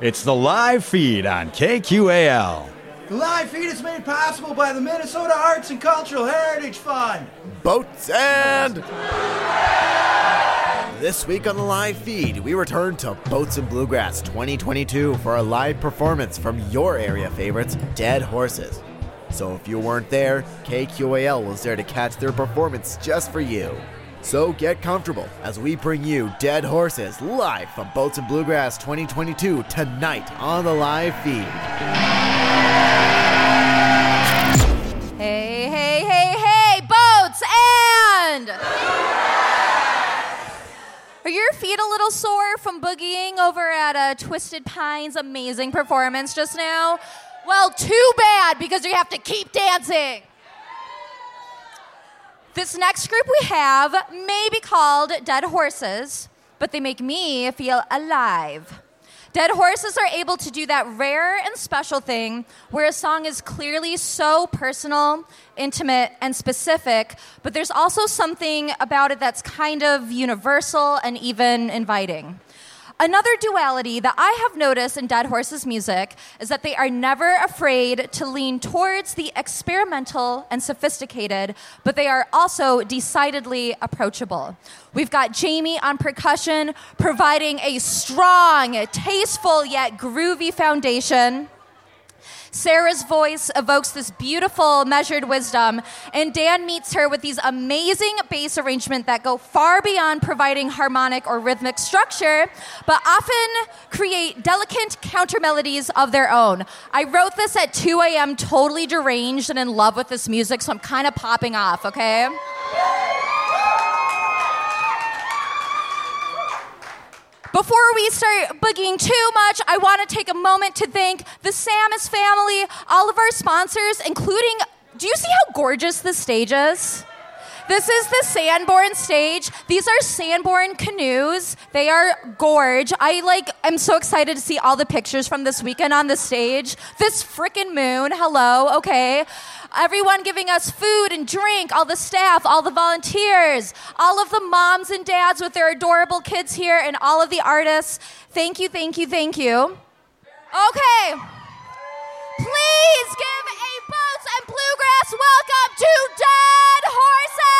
It's the live feed on KQAL. The live feed is made possible by the Minnesota Arts and Cultural Heritage Fund. Boats and. This week on the live feed, we return to Boats and Bluegrass 2022 for a live performance from your area favorites, Dead Horses. So if you weren't there, KQAL was there to catch their performance just for you. So get comfortable as we bring you Dead Horses live from Boats and Bluegrass 2022 tonight on the live feed. Hey, hey, hey, hey, boats and. Are your feet a little sore from boogieing over at uh, Twisted Pine's amazing performance just now? Well, too bad because you have to keep dancing. This next group we have may be called Dead Horses, but they make me feel alive. Dead Horses are able to do that rare and special thing where a song is clearly so personal, intimate, and specific, but there's also something about it that's kind of universal and even inviting. Another duality that I have noticed in Dead Horses music is that they are never afraid to lean towards the experimental and sophisticated, but they are also decidedly approachable. We've got Jamie on percussion, providing a strong, tasteful, yet groovy foundation. Sarah's voice evokes this beautiful, measured wisdom, and Dan meets her with these amazing bass arrangements that go far beyond providing harmonic or rhythmic structure, but often create delicate counter melodies of their own. I wrote this at 2 a.m., totally deranged and in love with this music, so I'm kind of popping off, okay? Before we start boogieing too much, I want to take a moment to thank the Samus family, all of our sponsors, including. Do you see how gorgeous this stage is? This is the Sanborn stage. These are Sanborn canoes. They are gorge. I like I'm so excited to see all the pictures from this weekend on the stage. This frickin' moon. Hello, okay. Everyone giving us food and drink, all the staff, all the volunteers, all of the moms and dads with their adorable kids here, and all of the artists. Thank you, thank you, thank you. Okay. Please give a Boats and Bluegrass welcome to Dead Horses!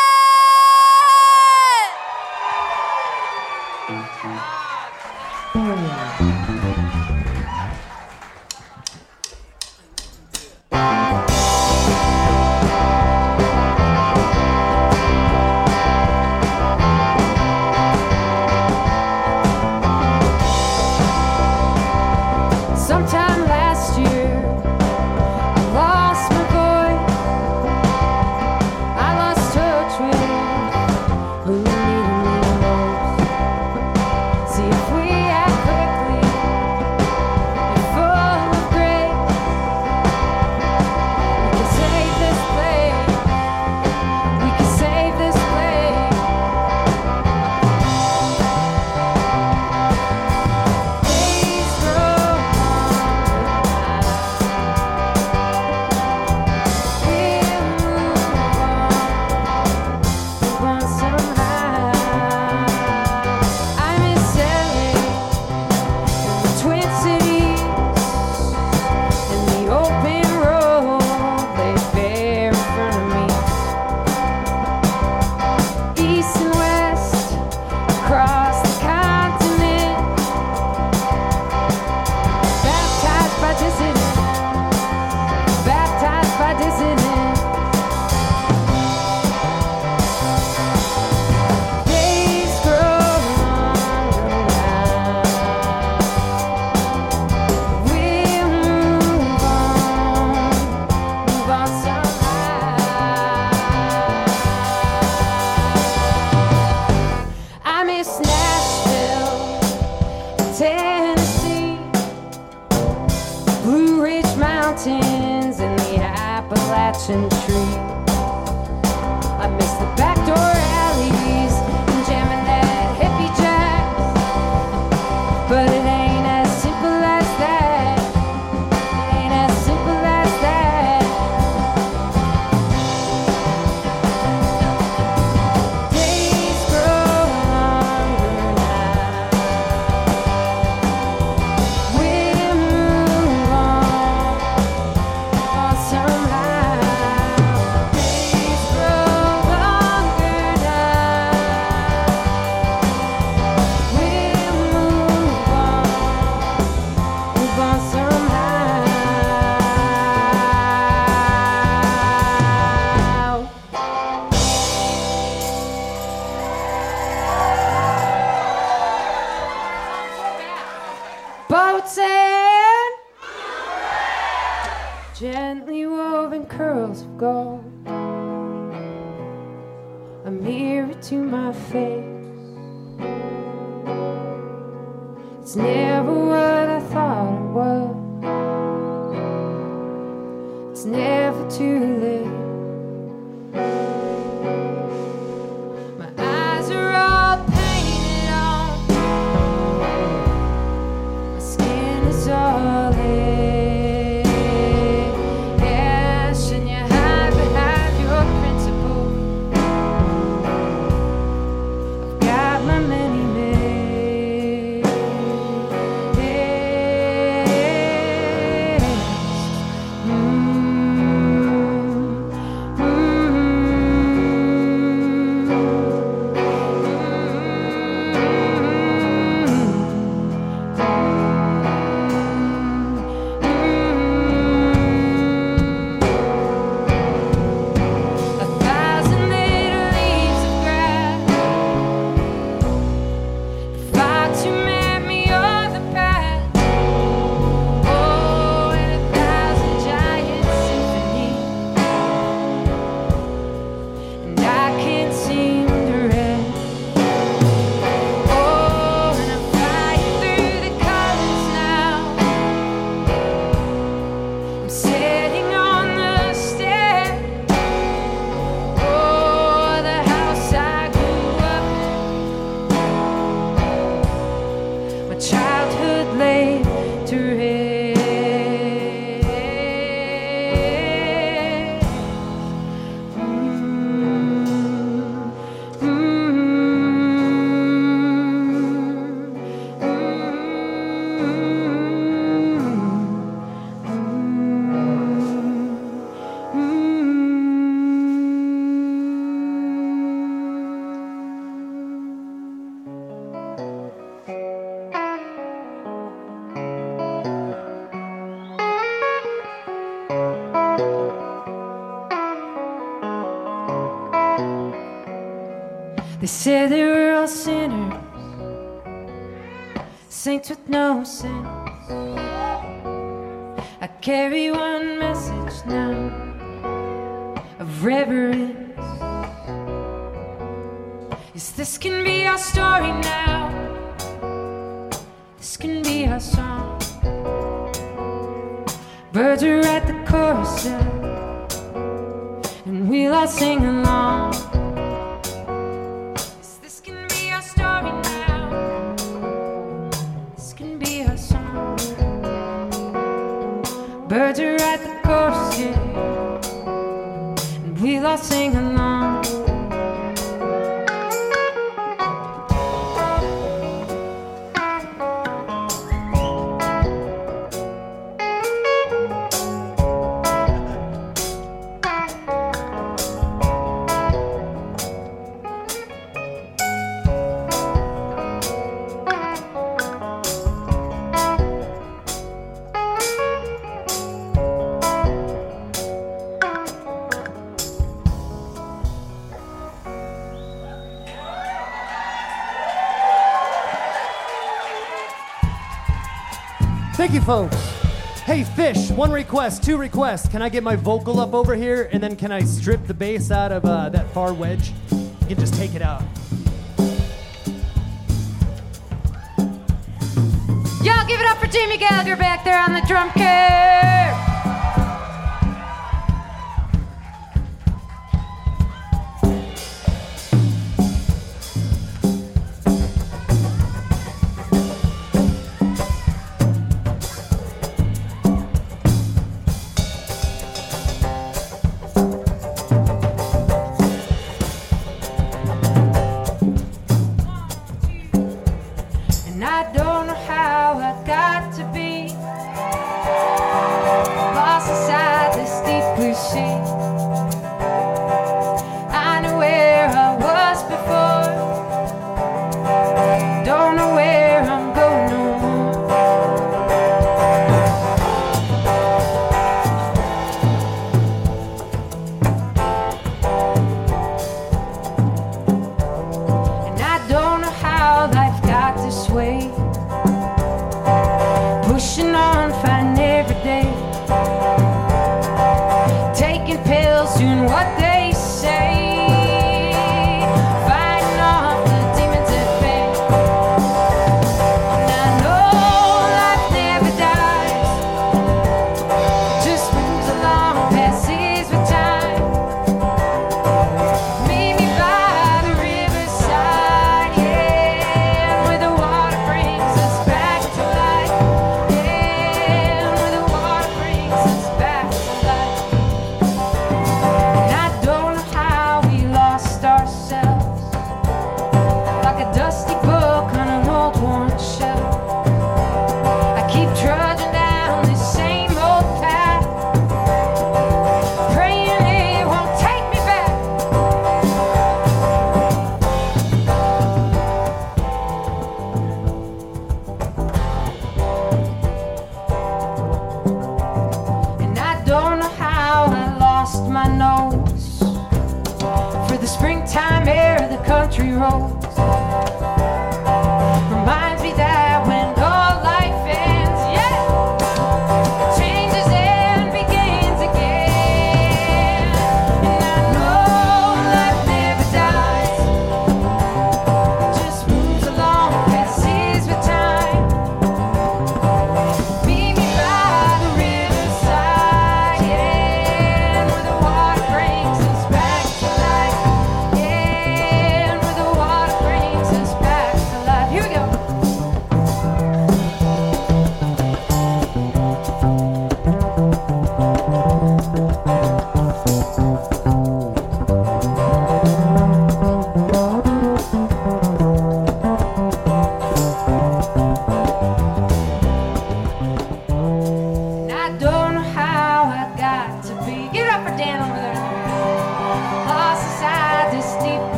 Saints with no sense. I carry one message now of reverence. Yes, this can be our story now. This can be our song. Birds are at the chorus, and we'll all sing along. Thank you, folks. Hey, Fish, one request, two requests. Can I get my vocal up over here, and then can I strip the bass out of uh, that far wedge? You can just take it out. Y'all give it up for Jamie Gallagher back there on the drum kit.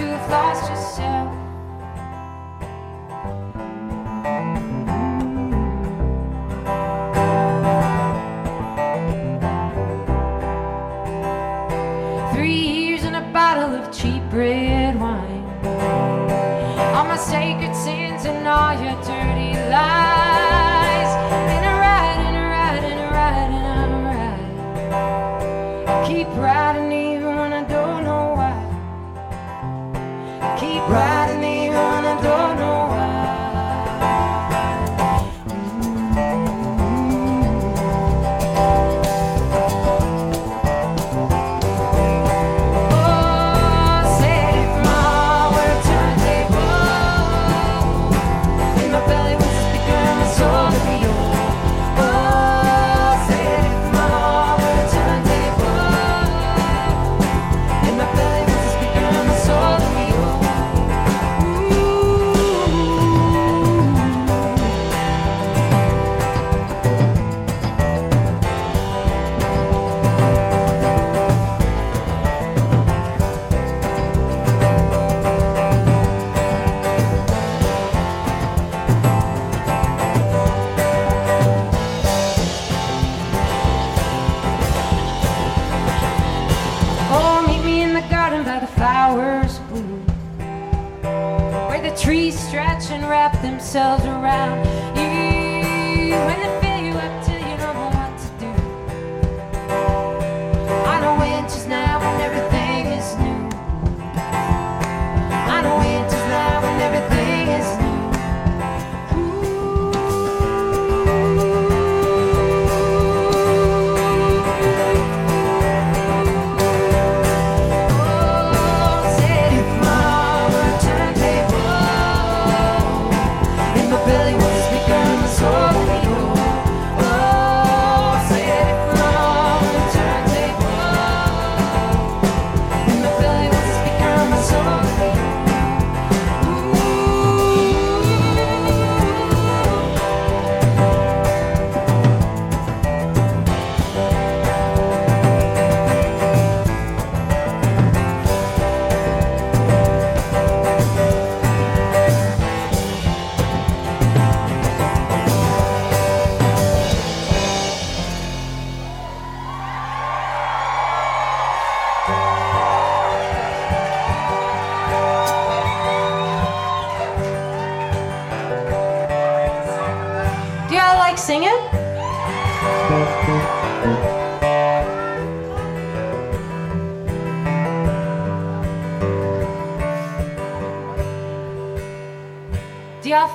To have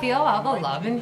feel all the love in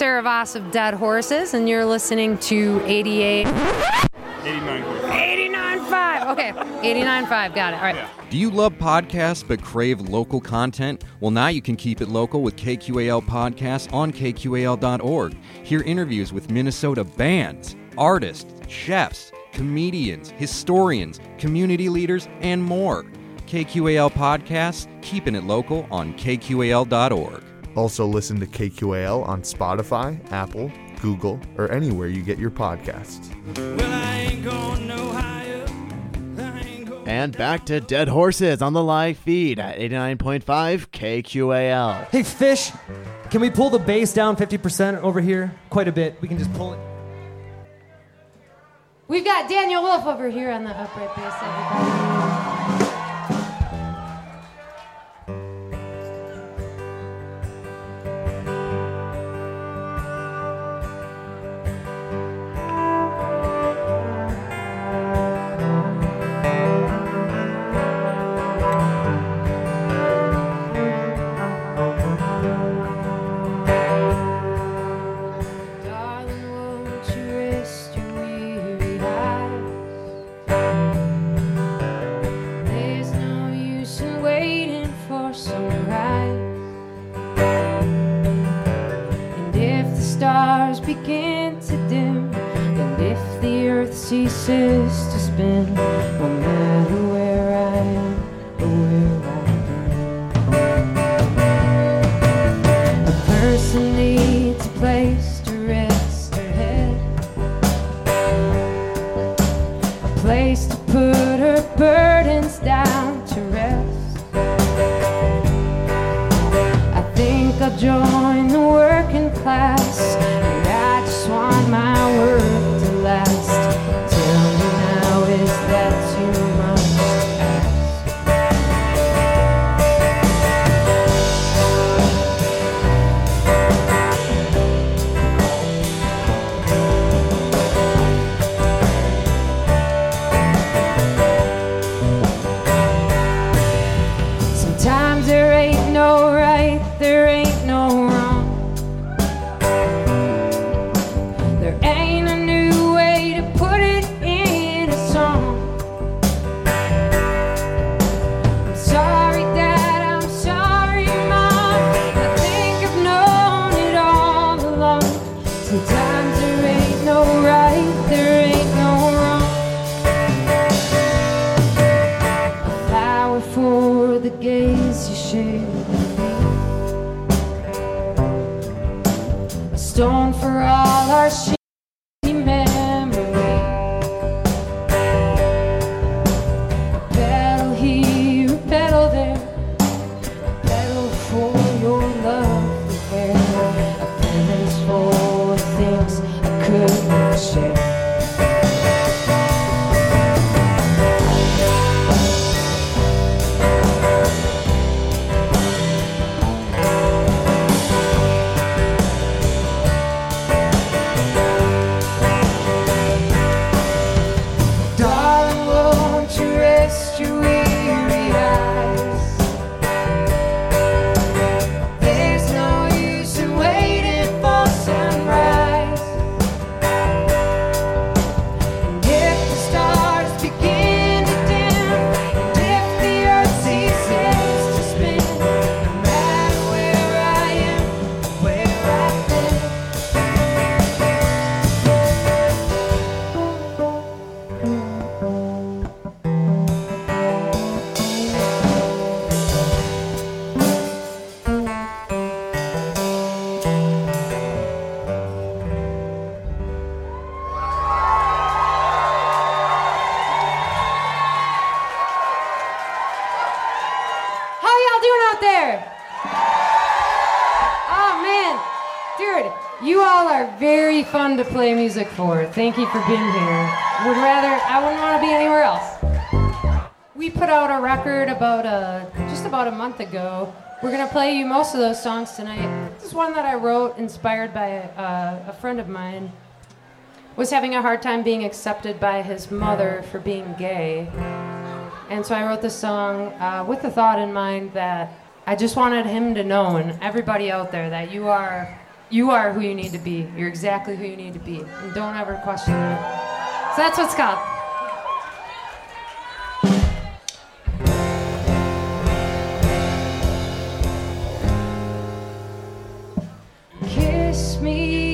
Sarah Vos of Dead Horses, and you're listening to 88. 89.5. Okay, 89.5. Got it. All right. Do you love podcasts but crave local content? Well, now you can keep it local with KQAL Podcasts on KQAL.org. Hear interviews with Minnesota bands, artists, chefs, comedians, historians, community leaders, and more. KQAL Podcasts, keeping it local on KQAL.org. Also, listen to KQAL on Spotify, Apple, Google, or anywhere you get your podcasts. And back to Dead Horses on the live feed at 89.5 KQAL. Hey, Fish, can we pull the bass down 50% over here? Quite a bit. We can just pull it. We've got Daniel Wolff over here on the upright bass, everybody. play music for. Thank you for being here. Would rather I wouldn't want to be anywhere else. We put out a record about a, just about a month ago. We're gonna play you most of those songs tonight. This is one that I wrote inspired by a, a friend of mine. Was having a hard time being accepted by his mother for being gay, and so I wrote this song uh, with the thought in mind that I just wanted him to know and everybody out there that you are you are who you need to be. You're exactly who you need to be. And don't ever question it. So that's what's called. Kiss me.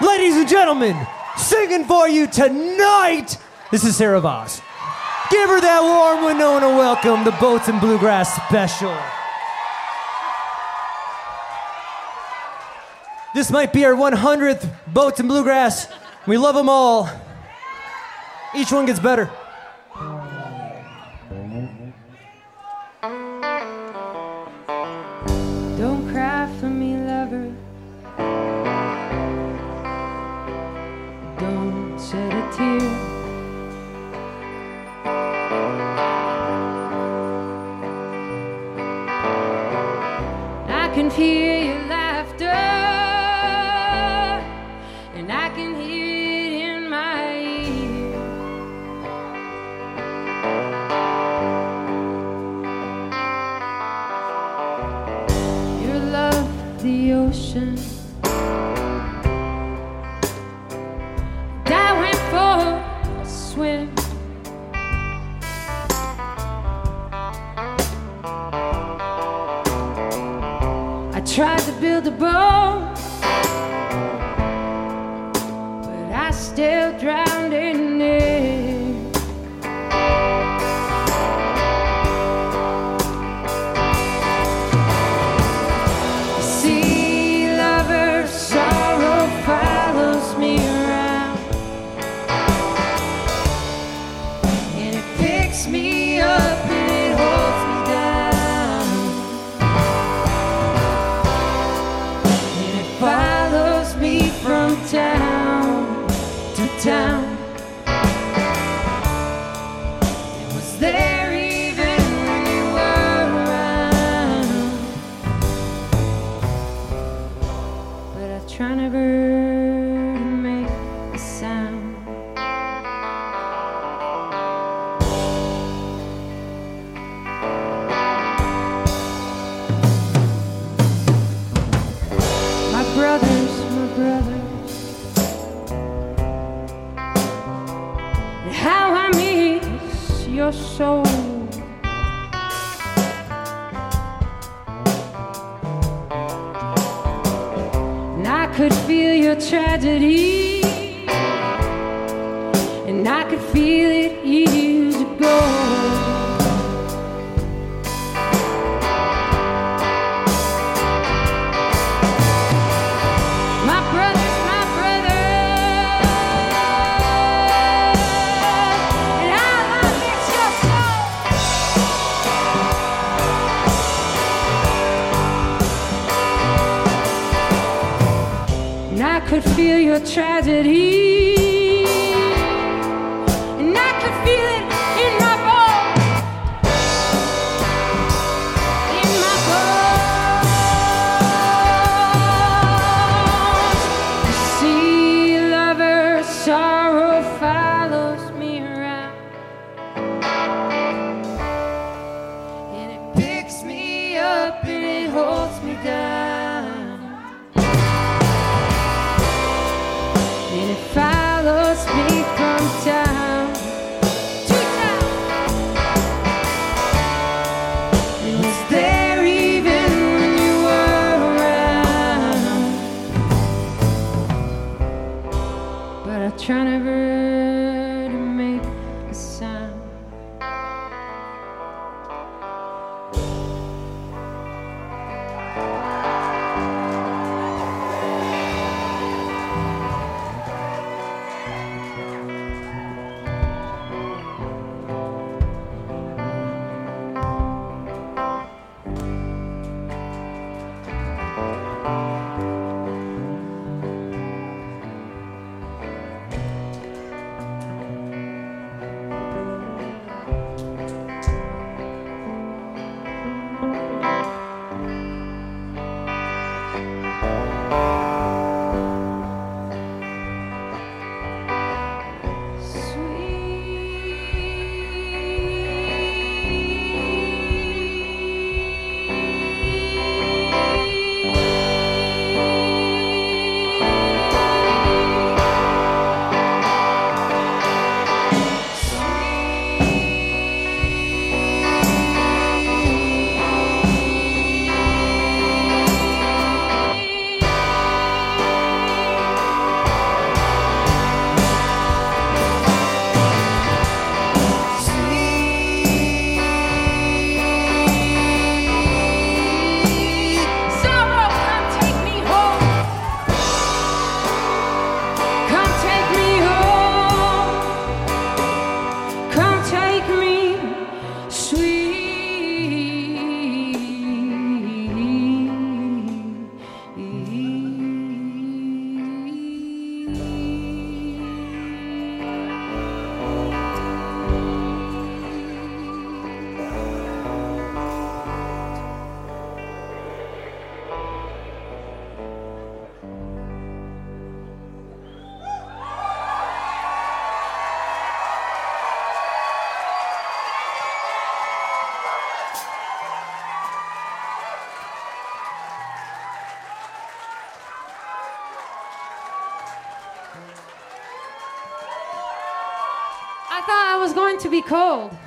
Ladies and gentlemen, singing for you tonight, this is Sarah Vos. Give her that warm Winona welcome, the Boats and Bluegrass special. This might be our 100th Boats and Bluegrass. We love them all. Each one gets better. town, to town. And it follows to be cold.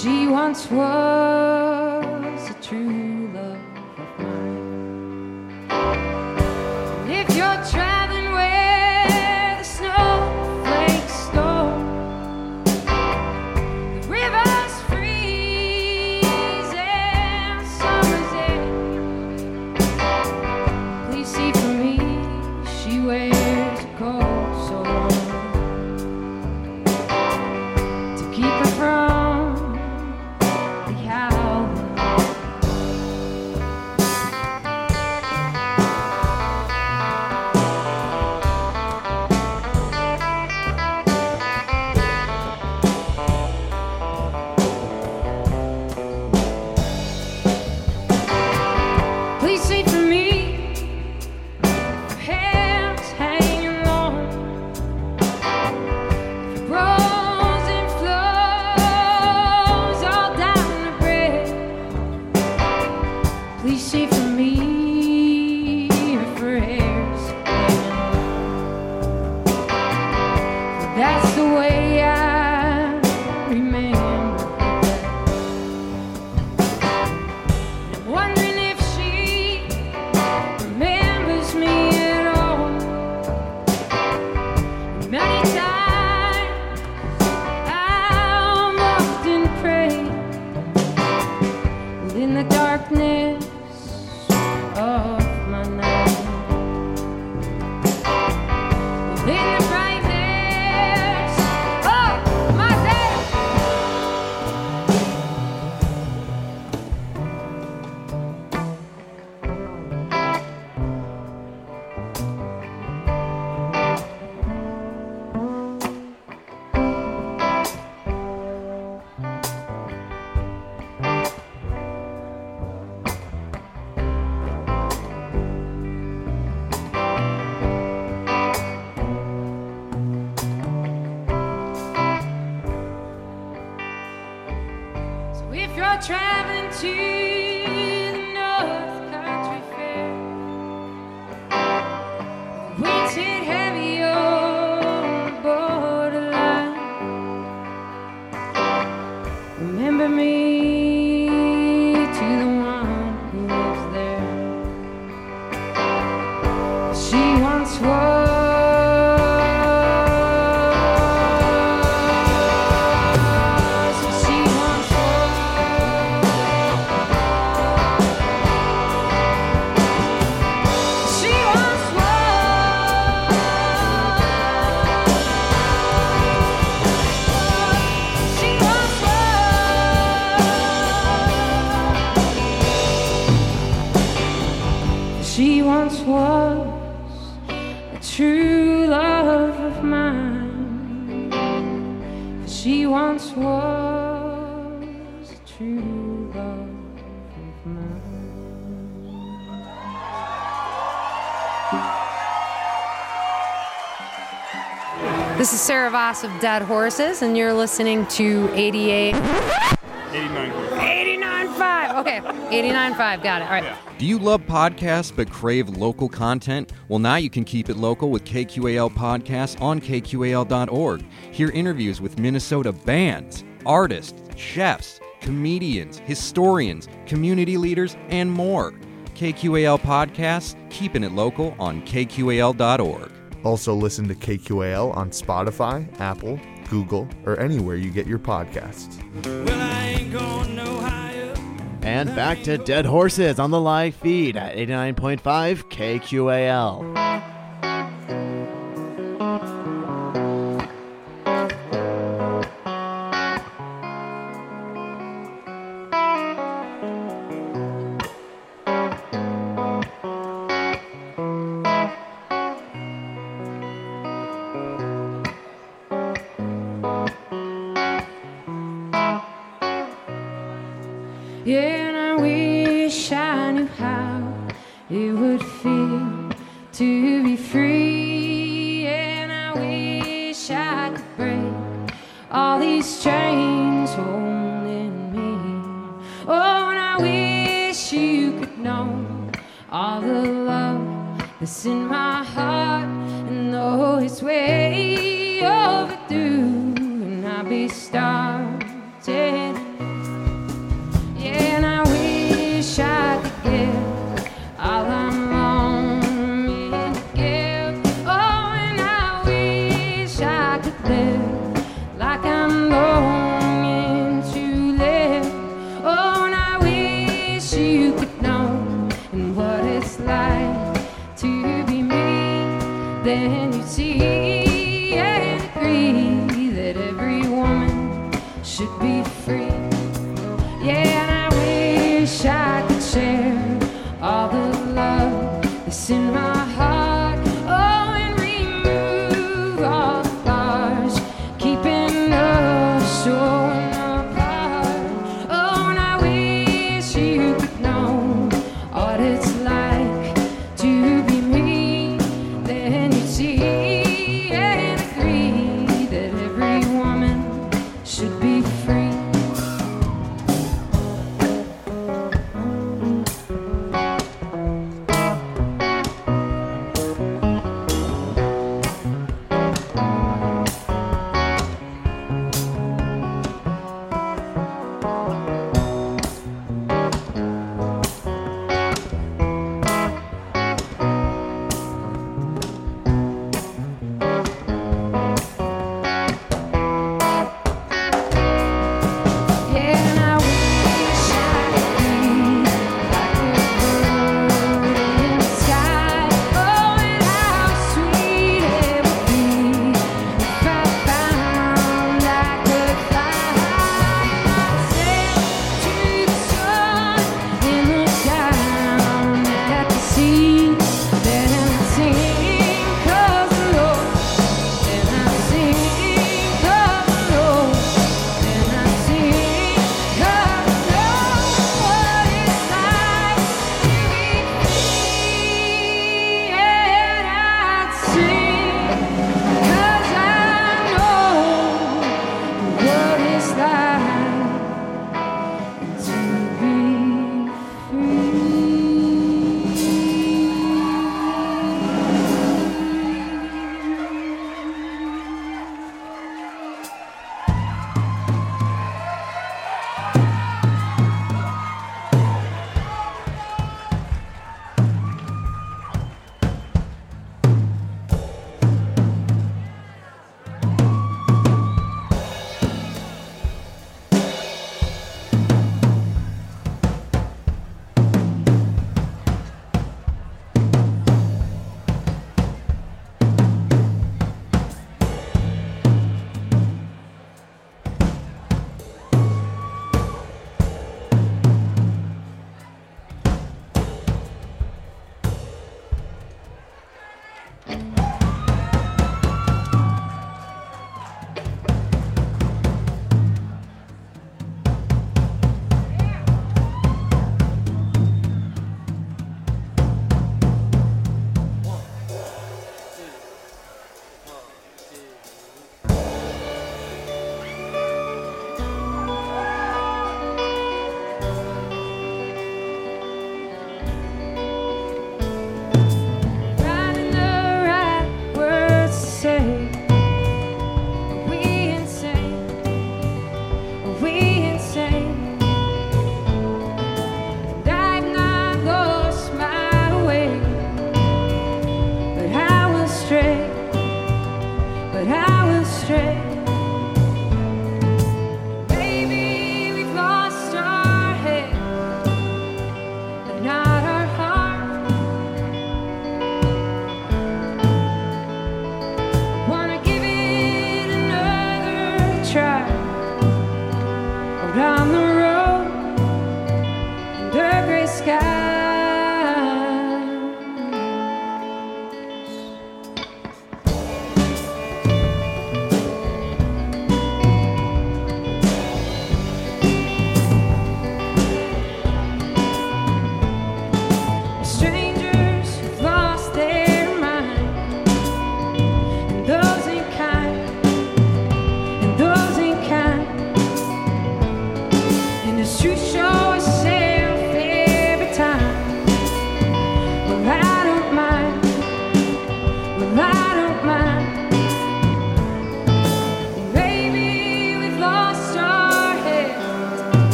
She once was a true Sarah Vos of Dead Horses, and you're listening to 88. 89.5. Okay, 89.5. Got it. All right. Do you love podcasts but crave local content? Well, now you can keep it local with KQAL Podcasts on KQAL.org. Hear interviews with Minnesota bands, artists, chefs, comedians, historians, community leaders, and more. KQAL Podcasts, keeping it local on KQAL.org. Also, listen to KQAL on Spotify, Apple, Google, or anywhere you get your podcasts. Well, I ain't gonna know And back to Dead Horses on the live feed at 89.5 KQAL.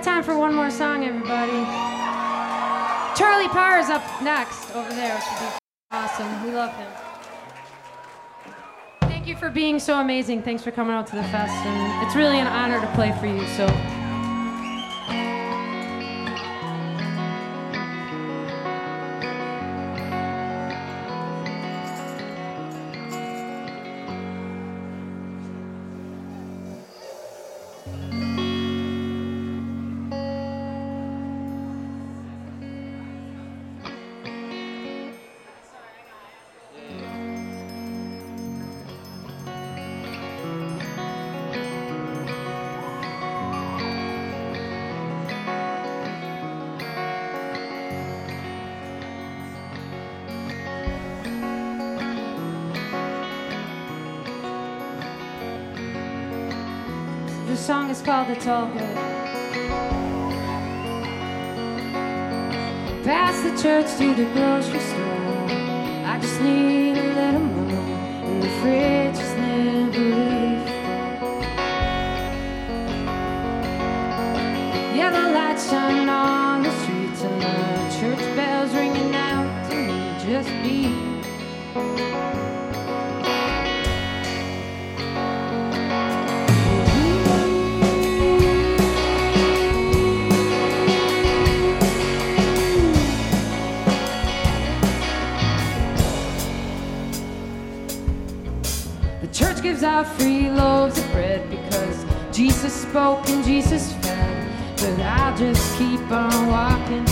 Got time for one more song, everybody. Charlie Parr is up next over there, which would be awesome. We love him. Thank you for being so amazing. Thanks for coming out to the fest, and it's really an honor to play for you. So. Called It's All Good. Past the church to the grocery store. I just need a little more. And the fridge is never full. Yeah, the lights shining on the streets and free loaves of bread because Jesus spoke and Jesus fed. But I'll just keep on walking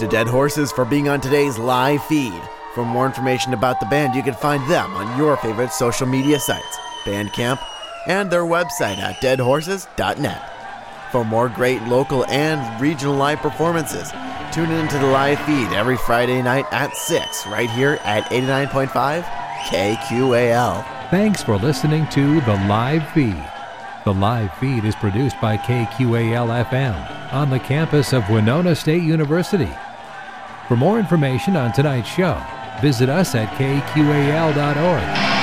to Dead Horses for being on today's live feed. For more information about the band, you can find them on your favorite social media sites, Bandcamp, and their website at deadhorses.net. For more great local and regional live performances, tune in to the live feed every Friday night at 6 right here at 89.5 KQAL. Thanks for listening to The Live Feed. The live feed is produced by KQAL FM on the campus of Winona State University. For more information on tonight's show, visit us at kqal.org.